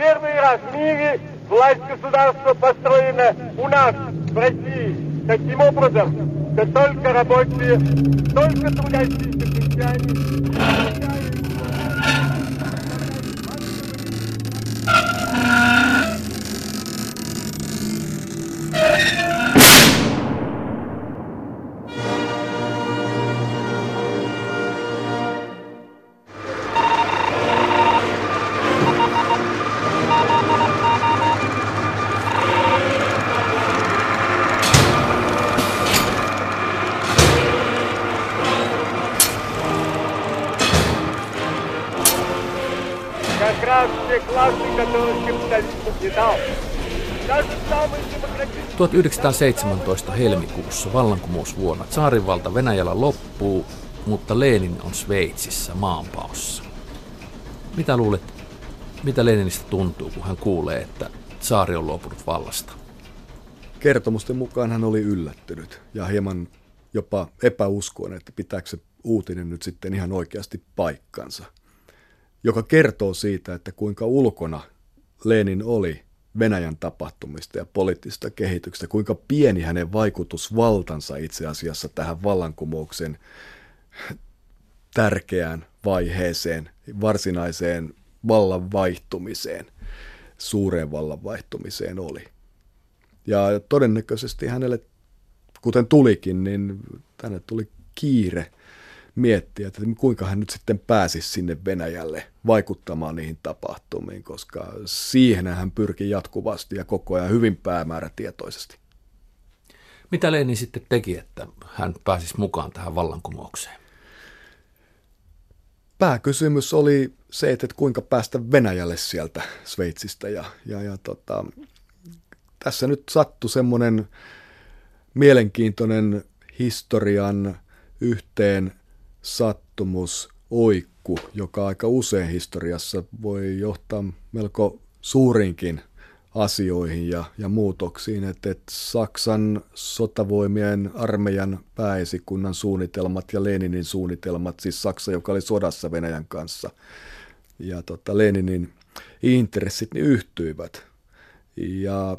Первый раз в мире власть государства построена у нас, в России, таким образом, что только рабочие, только трудящиеся крестьяне 1917 helmikuussa vallankumousvuonna tsaarinvalta Venäjällä loppuu, mutta Lenin on Sveitsissä maanpaossa. Mitä luulet, mitä Leninistä tuntuu, kun hän kuulee, että tsaari on luopunut vallasta? Kertomusten mukaan hän oli yllättynyt ja hieman jopa epäuskoinen, että pitääkö se uutinen nyt sitten ihan oikeasti paikkansa. Joka kertoo siitä, että kuinka ulkona Lenin oli Venäjän tapahtumista ja poliittisesta kehityksestä, kuinka pieni hänen vaikutusvaltansa itse asiassa tähän vallankumouksen tärkeään vaiheeseen, varsinaiseen vallan vaihtumiseen, suureen vallan vaihtumiseen oli. Ja todennäköisesti hänelle, kuten tulikin, niin hänelle tuli kiire miettiä, että kuinka hän nyt sitten pääsisi sinne Venäjälle vaikuttamaan niihin tapahtumiin, koska siihen hän pyrki jatkuvasti ja koko ajan hyvin päämäärätietoisesti. Mitä Lenin sitten teki, että hän pääsisi mukaan tähän vallankumoukseen? Pääkysymys oli se, että kuinka päästä Venäjälle sieltä Sveitsistä. Ja, ja, ja tota, tässä nyt sattui semmoinen mielenkiintoinen historian yhteen sattumus, oikku, joka aika usein historiassa voi johtaa melko suurinkin asioihin ja, ja muutoksiin, että, että Saksan sotavoimien armeijan pääesikunnan suunnitelmat ja Leninin suunnitelmat, siis Saksa, joka oli sodassa Venäjän kanssa, ja tota, Leninin intressit niin yhtyivät. Ja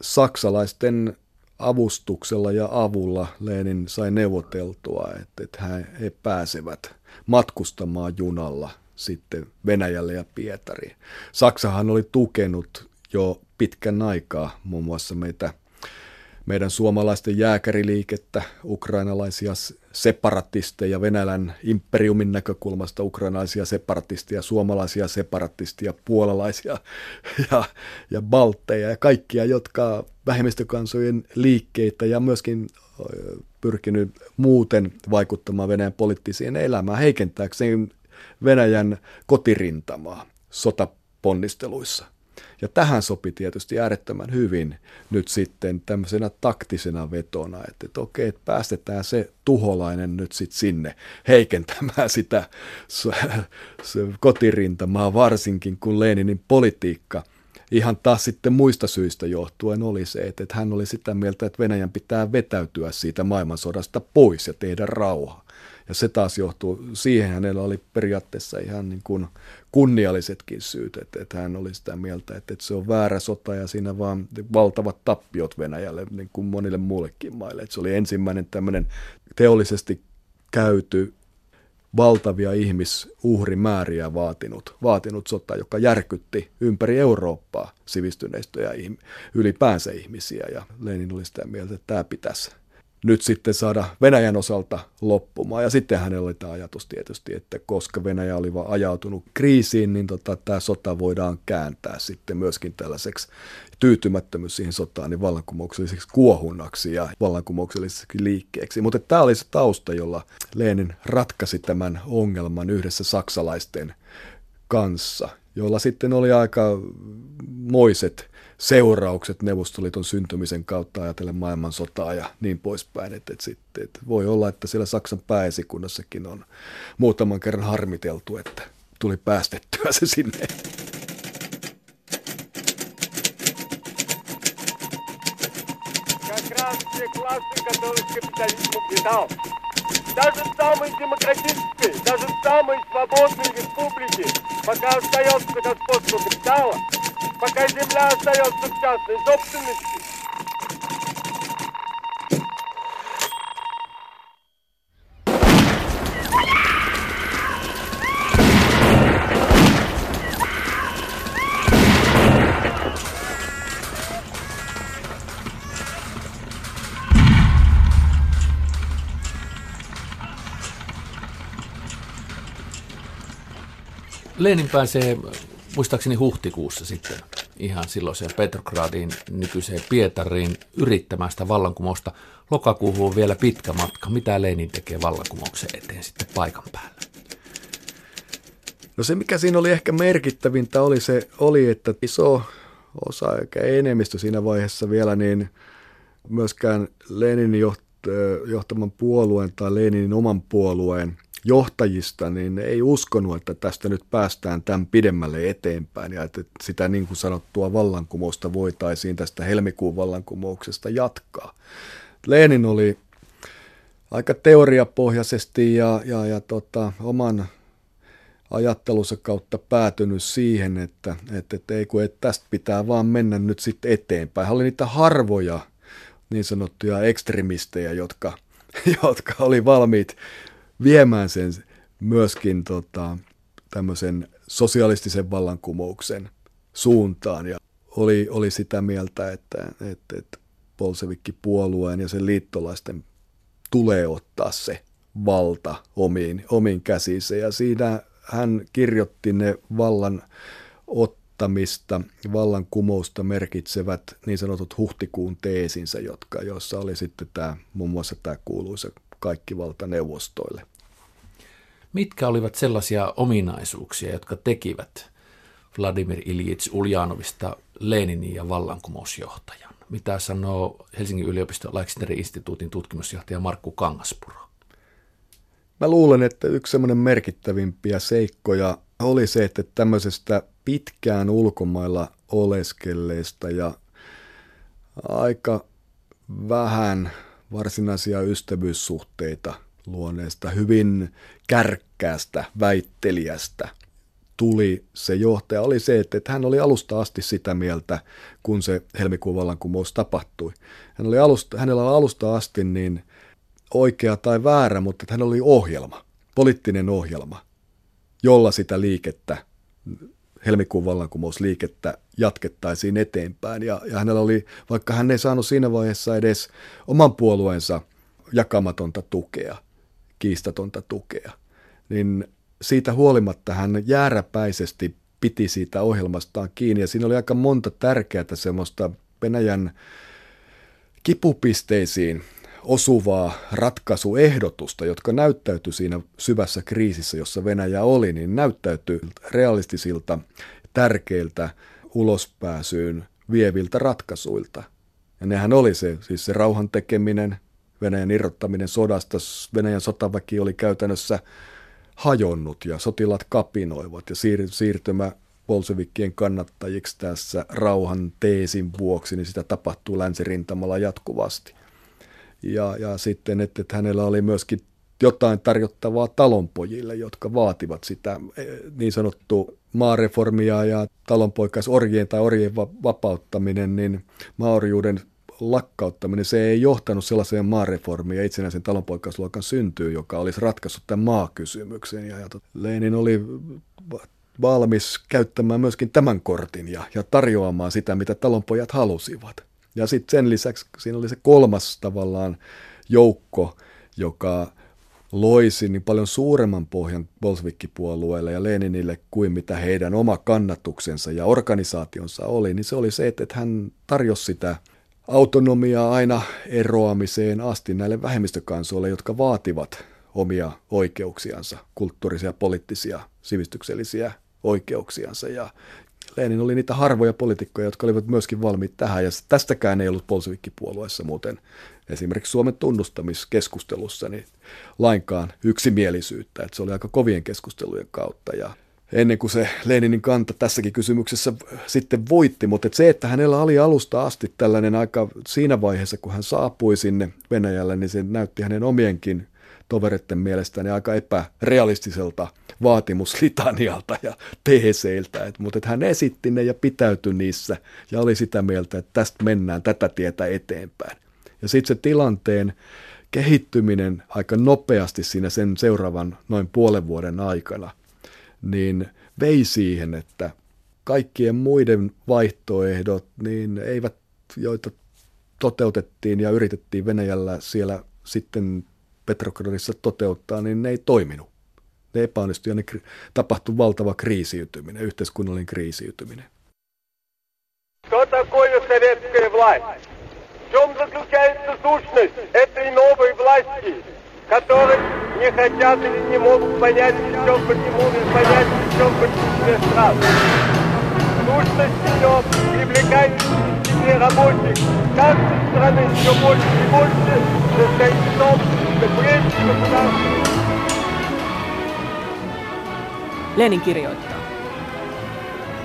saksalaisten avustuksella ja avulla Lenin sai neuvoteltua, että, että he pääsevät matkustamaan junalla sitten Venäjälle ja Pietariin. Saksahan oli tukenut jo pitkän aikaa muun muassa meitä, meidän suomalaisten jääkäriliikettä, ukrainalaisia separatisteja, Venäjän imperiumin näkökulmasta ukrainalaisia separatisteja, suomalaisia separatisteja, puolalaisia ja, ja baltteja ja kaikkia, jotka vähemmistökansojen liikkeitä ja myöskin pyrkinyt muuten vaikuttamaan Venäjän poliittiseen elämään heikentääkseen Venäjän kotirintamaa sotaponnisteluissa. Ja tähän sopi tietysti äärettömän hyvin nyt sitten tämmöisenä taktisena vetona, että, että okei, että päästetään se tuholainen nyt sitten sinne heikentämään sitä se, se kotirintamaa, varsinkin kun Leninin politiikka ihan taas sitten muista syistä johtuen oli se, että, että hän oli sitä mieltä, että Venäjän pitää vetäytyä siitä maailmansodasta pois ja tehdä rauha. Ja se taas johtuu, siihen hänellä oli periaatteessa ihan niin kuin kunniallisetkin syyt, että, että hän oli sitä mieltä, että, että se on väärä sota ja siinä vaan valtavat tappiot Venäjälle, niin kuin monille muillekin maille. Että se oli ensimmäinen tämmöinen teollisesti käyty valtavia ihmisuhrimääriä vaatinut, vaatinut sota, joka järkytti ympäri Eurooppaa sivistyneistöjä ylipäänsä ihmisiä. Ja Lenin oli sitä mieltä, että tämä pitäisi nyt sitten saada Venäjän osalta loppumaan. Ja sitten hänellä oli tämä ajatus tietysti, että koska Venäjä oli vaan ajautunut kriisiin, niin tota, tämä sota voidaan kääntää sitten myöskin tällaiseksi tyytymättömyys siihen sotaan niin vallankumoukselliseksi kuohunnaksi ja vallankumoukselliseksi liikkeeksi. Mutta tämä oli se tausta, jolla Lenin ratkaisi tämän ongelman yhdessä saksalaisten kanssa, joilla sitten oli aika moiset seuraukset Neuvostoliiton syntymisen kautta ajatellen maailmansotaa ja niin poispäin. Et, et sitten, et voi olla, että siellä Saksan pääesikunnassakin on muutaman kerran harmiteltu, että tuli päästettyä se sinne. Как раз те классы, которых капитализм угнетал. даже самой демократической, даже самой свободной республики, пока остается господство капитала, пока земля остается в частной собственности, Lenin pääsee muistaakseni huhtikuussa sitten ihan silloiseen Petrogradiin, nykyiseen Pietariin, yrittämään sitä vallankumousta. Lokakuuhun on vielä pitkä matka. Mitä Lenin tekee vallankumouksen eteen sitten paikan päällä? No se, mikä siinä oli ehkä merkittävintä, oli se, oli, että iso osa, eikä enemmistö siinä vaiheessa vielä, niin myöskään Leninin johtaman puolueen tai Leninin oman puolueen – johtajista, niin ei uskonut, että tästä nyt päästään tämän pidemmälle eteenpäin ja että sitä niin kuin sanottua vallankumousta voitaisiin tästä helmikuun vallankumouksesta jatkaa. Lenin oli aika teoriapohjaisesti ja, ja, ja tota, oman ajattelunsa kautta päätynyt siihen, että, että, että ei kun että tästä pitää vaan mennä nyt sitten eteenpäin. Hän oli niitä harvoja niin sanottuja ekstremistejä, jotka, jotka oli valmiit viemään sen myöskin tota, tämmöisen sosialistisen vallankumouksen suuntaan ja oli, oli sitä mieltä, että, että, että Bolshevikki-puolueen ja sen liittolaisten tulee ottaa se valta omiin, omiin käsiinsä ja siinä hän kirjoitti ne vallan ottamista, vallankumousta merkitsevät niin sanotut huhtikuun teesinsä, jotka, joissa oli sitten tämä, muun muassa tämä kuuluisa kaikki valta neuvostoille. Mitkä olivat sellaisia ominaisuuksia, jotka tekivät Vladimir Iljits Uljanovista Leninin ja vallankumousjohtajan? Mitä sanoo Helsingin yliopiston Leiksterin instituutin tutkimusjohtaja Markku Kangaspuro? Mä luulen, että yksi semmoinen merkittävimpiä seikkoja oli se, että tämmöisestä pitkään ulkomailla oleskelleesta ja aika vähän varsinaisia ystävyyssuhteita luoneesta, hyvin kärkkäästä väittelijästä tuli se johtaja, oli se, että hän oli alusta asti sitä mieltä, kun se helmikuun vallankumous tapahtui. Hän oli alusta, hänellä oli alusta asti niin oikea tai väärä, mutta hän oli ohjelma, poliittinen ohjelma, jolla sitä liikettä, helmikuun vallankumousliikettä jatkettaisiin eteenpäin. Ja, ja hänellä oli, vaikka hän ei saanut siinä vaiheessa edes oman puolueensa jakamatonta tukea, kiistatonta tukea, niin siitä huolimatta hän jääräpäisesti piti siitä ohjelmastaan kiinni. Ja siinä oli aika monta tärkeää semmoista Venäjän kipupisteisiin osuvaa ratkaisuehdotusta, jotka näyttäytyi siinä syvässä kriisissä, jossa Venäjä oli, niin näyttäytyi realistisilta, tärkeiltä ulospääsyyn vieviltä ratkaisuilta. Ja nehän oli se, siis se rauhan tekeminen, Venäjän irrottaminen sodasta, Venäjän sotaväki oli käytännössä hajonnut ja sotilat kapinoivat ja siir- siirtymä bolsevikkien kannattajiksi tässä rauhan teesin vuoksi, niin sitä tapahtuu länsirintamalla jatkuvasti. Ja, ja sitten, että, että hänellä oli myöskin jotain tarjottavaa talonpojille, jotka vaativat sitä eh, niin sanottu maareformia ja talonpoikaisorjien tai orjien vapauttaminen, niin maoriuden lakkauttaminen, se ei johtanut sellaiseen maareformiin ja itsenäisen talonpoikkausluokan syntyyn, joka olisi ratkaissut tämän maakysymyksen. Ja, ja Lenin oli valmis käyttämään myöskin tämän kortin ja, ja tarjoamaan sitä, mitä talonpojat halusivat. Ja sitten sen lisäksi siinä oli se kolmas tavallaan joukko, joka loisi niin paljon suuremman pohjan Bolsvikkipuolueelle ja Leninille kuin mitä heidän oma kannatuksensa ja organisaationsa oli, niin se oli se, että hän tarjosi sitä autonomiaa aina eroamiseen asti näille vähemmistökansoille, jotka vaativat omia oikeuksiansa, kulttuurisia, poliittisia, sivistyksellisiä oikeuksiansa. Ja Lenin oli niitä harvoja poliitikkoja, jotka olivat myöskin valmiit tähän, ja tästäkään ei ollut Bolshevikki-puolueessa muuten esimerkiksi Suomen tunnustamiskeskustelussa niin lainkaan yksimielisyyttä, että se oli aika kovien keskustelujen kautta, ja ennen kuin se Leninin kanta tässäkin kysymyksessä sitten voitti, mutta että se, että hänellä oli alusta asti tällainen aika siinä vaiheessa, kun hän saapui sinne Venäjälle, niin se näytti hänen omienkin tovereiden mielestäni aika epärealistiselta vaatimuslitanialta ja teeseiltä, et, mutta et hän esitti ne ja pitäytyi niissä ja oli sitä mieltä, että tästä mennään tätä tietä eteenpäin. Ja sitten se tilanteen kehittyminen aika nopeasti siinä sen seuraavan noin puolen vuoden aikana, niin vei siihen, että kaikkien muiden vaihtoehdot, niin eivät, joita toteutettiin ja yritettiin Venäjällä siellä sitten Petrogradissa toteuttaa, niin ne ei toiminut. Ne epäonnistui ja ne tapahtui valtava kriisiytyminen, yhteiskunnallinen kriisiytyminen. Что такое советская власть? В чем заключается сущность не хотят или не могут понять, причем не могут понять, причем большинстве стран? Сущность ее привлекает к себе рабочих каждой страны все больше и больше состоит в том, что прежде государство Lenin kirjoittaa.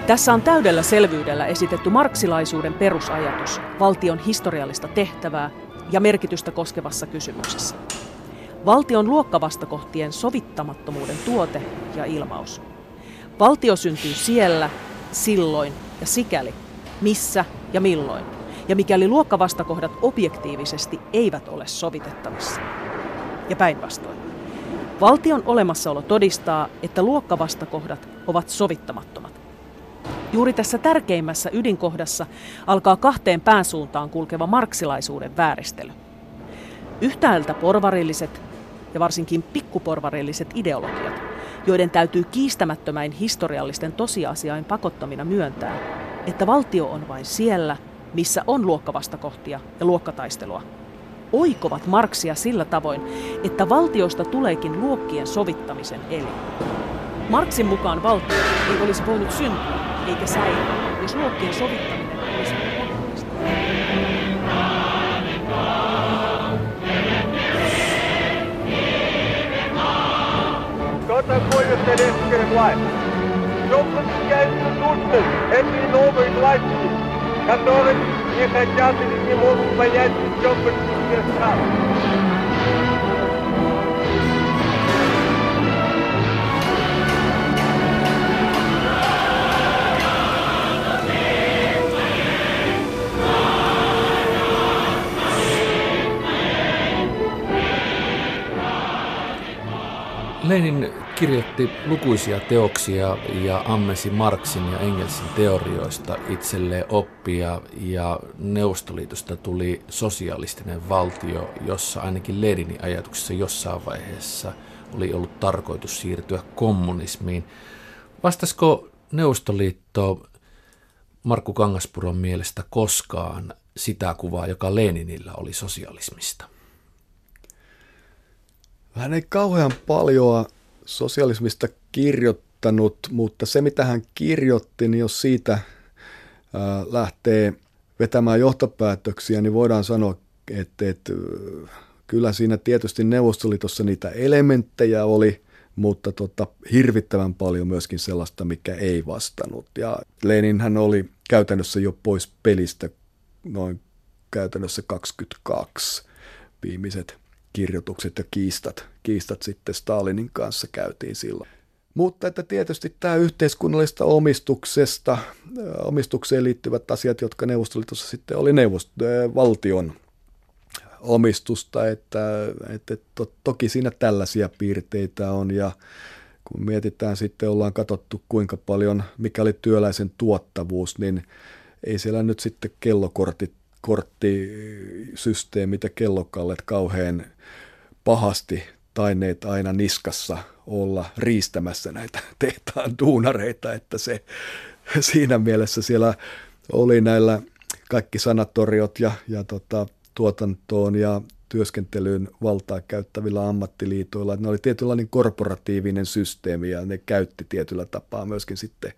Tässä on täydellä selvyydellä esitetty marksilaisuuden perusajatus valtion historiallista tehtävää ja merkitystä koskevassa kysymyksessä. Valtion luokkavastakohtien sovittamattomuuden tuote ja ilmaus. Valtio syntyy siellä, silloin ja sikäli, missä ja milloin, ja mikäli luokkavastakohdat objektiivisesti eivät ole sovitettavissa. Ja päinvastoin. Valtion olemassaolo todistaa, että luokkavastakohdat ovat sovittamattomat. Juuri tässä tärkeimmässä ydinkohdassa alkaa kahteen päänsuuntaan kulkeva marksilaisuuden vääristely. Yhtäältä porvarilliset ja varsinkin pikkuporvarilliset ideologiat, joiden täytyy kiistämättömäin historiallisten tosiasiain pakottamina myöntää, että valtio on vain siellä, missä on luokkavastakohtia ja luokkataistelua oikovat Marksia sillä tavoin, että valtiosta tuleekin luokkien sovittamisen elin. Marksin mukaan valtio ei olisi voinut syntyä eikä säilyä, jos luokkien sovittaminen советская власть? В чем заключается этой новой власти, которой не хотят или не могут понять в чем большинстве стран? Lenin kirjoitti lukuisia teoksia ja ammesi Marksin ja Engelsin teorioista itselleen oppia ja Neuvostoliitosta tuli sosialistinen valtio, jossa ainakin Leninin ajatuksessa jossain vaiheessa oli ollut tarkoitus siirtyä kommunismiin. Vastasko Neuvostoliitto Markku Kangaspuron mielestä koskaan sitä kuvaa, joka Leninillä oli sosialismista? Hän ei kauhean paljon sosialismista kirjoittanut, mutta se mitä hän kirjoitti, niin jos siitä lähtee vetämään johtopäätöksiä, niin voidaan sanoa, että, että kyllä siinä tietysti Neuvostoliitossa niitä elementtejä oli, mutta tota, hirvittävän paljon myöskin sellaista, mikä ei vastannut. Ja Lenin hän oli käytännössä jo pois pelistä noin käytännössä 22 viimeiset kirjoitukset ja kiistat, kiistat sitten Stalinin kanssa käytiin silloin. Mutta että tietysti tämä yhteiskunnallista omistuksesta, omistukseen liittyvät asiat, jotka Neuvostoliitossa sitten oli neuvost- valtion omistusta, että, että to, toki siinä tällaisia piirteitä on ja kun mietitään sitten, ollaan katsottu kuinka paljon, mikä oli työläisen tuottavuus, niin ei siellä nyt sitten kellokortit korttisysteemit ja kellokallet kauhean pahasti taineet aina niskassa olla riistämässä näitä tehtaan duunareita, että se siinä mielessä siellä oli näillä kaikki sanatoriot ja, ja tota, tuotantoon ja työskentelyyn valtaa käyttävillä ammattiliitoilla. Ne oli tietynlainen korporatiivinen systeemi ja ne käytti tietyllä tapaa myöskin sitten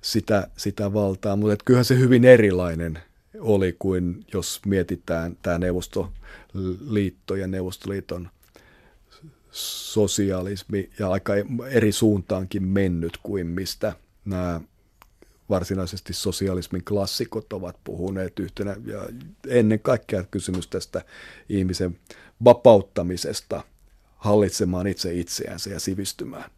sitä, sitä valtaa, mutta kyllähän se hyvin erilainen oli kuin jos mietitään tämä Neuvostoliitto ja Neuvostoliiton sosialismi ja aika eri suuntaankin mennyt kuin mistä nämä varsinaisesti sosialismin klassikot ovat puhuneet yhtenä ja ennen kaikkea kysymys tästä ihmisen vapauttamisesta hallitsemaan itse itseänsä ja sivistymään.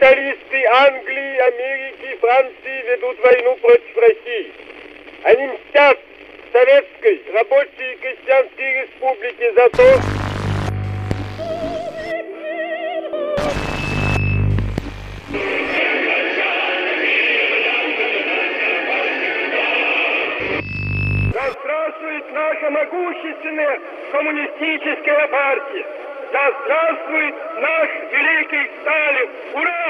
Капиталисты Англии, Америки, Франции ведут войну против России. Они мстят Советской Рабочей и Крестьянской Республике за то, Да наша могущественная коммунистическая партия! Да здравствует наш великий Сталин! Ура!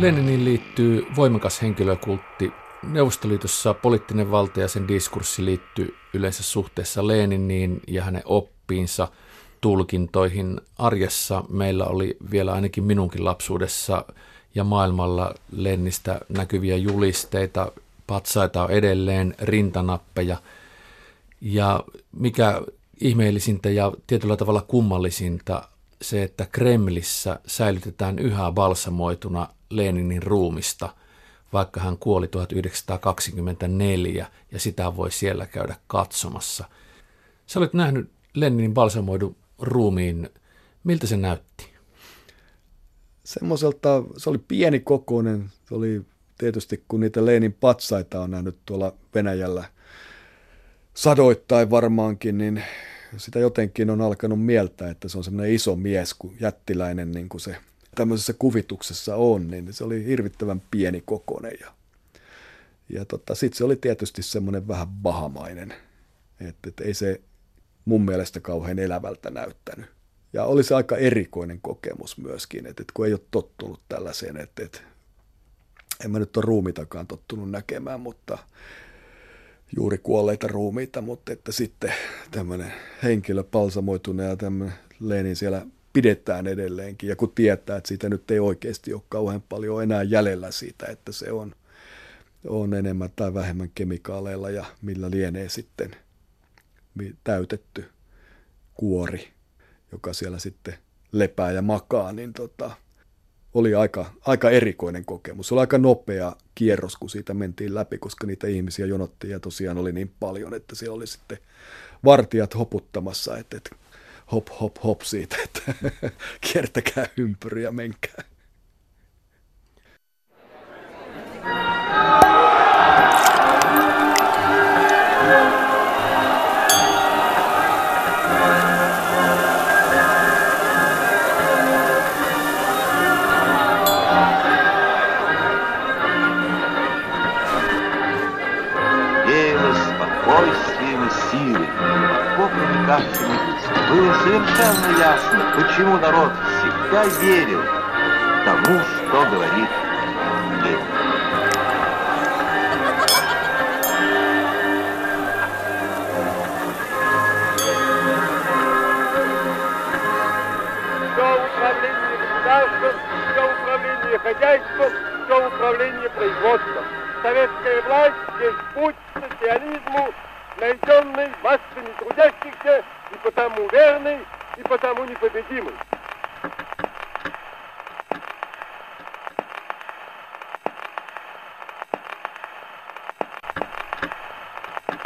Leninin liittyy voimakas henkilökultti. Neuvostoliitossa poliittinen valta ja sen diskurssi liittyy yleensä suhteessa Leniniin ja hänen oppiinsa, tulkintoihin. Arjessa meillä oli vielä ainakin minunkin lapsuudessa ja maailmalla Lennistä näkyviä julisteita, patsaita on edelleen, rintanappeja. Ja mikä ihmeellisintä ja tietyllä tavalla kummallisinta, se, että Kremlissä säilytetään yhä balsamoituna Leninin ruumista, vaikka hän kuoli 1924 ja sitä voi siellä käydä katsomassa. Sä olet nähnyt Leninin balsamoidun ruumiin. Miltä se näytti? Semmoiselta, se oli pieni kokoinen, se oli tietysti kun niitä Lenin patsaita on nähnyt tuolla Venäjällä sadoittain varmaankin, niin sitä jotenkin on alkanut mieltä, että se on semmoinen iso mies, kuin jättiläinen niin kuin se tämmöisessä kuvituksessa on, niin se oli hirvittävän pieni kokoinen. Ja, ja tota, sitten se oli tietysti semmoinen vähän bahamainen, että et ei se mun mielestä kauhean elävältä näyttänyt. Ja oli se aika erikoinen kokemus myöskin, että, että kun ei ole tottunut tällaiseen, että, että en mä nyt ole ruumitakaan tottunut näkemään, mutta juuri kuolleita ruumiita, mutta että sitten tämmöinen henkilö palsamoitunut ja tämmöinen Lenin siellä pidetään edelleenkin. Ja kun tietää, että siitä nyt ei oikeasti ole kauhean paljon enää jäljellä siitä, että se on, on enemmän tai vähemmän kemikaaleilla ja millä lienee sitten täytetty kuori, joka siellä sitten lepää ja makaa, niin tota, oli aika, aika erikoinen kokemus. Se oli aika nopea kierros, kun siitä mentiin läpi, koska niitä ihmisiä jonottiin ja tosiaan oli niin paljon, että siellä oli sitten vartijat hoputtamassa, että, että hop, hop, hop siitä, että kiertäkää ympyriä, menkää. Совершенно ясно, почему народ всегда верил тому, что говорит pedimos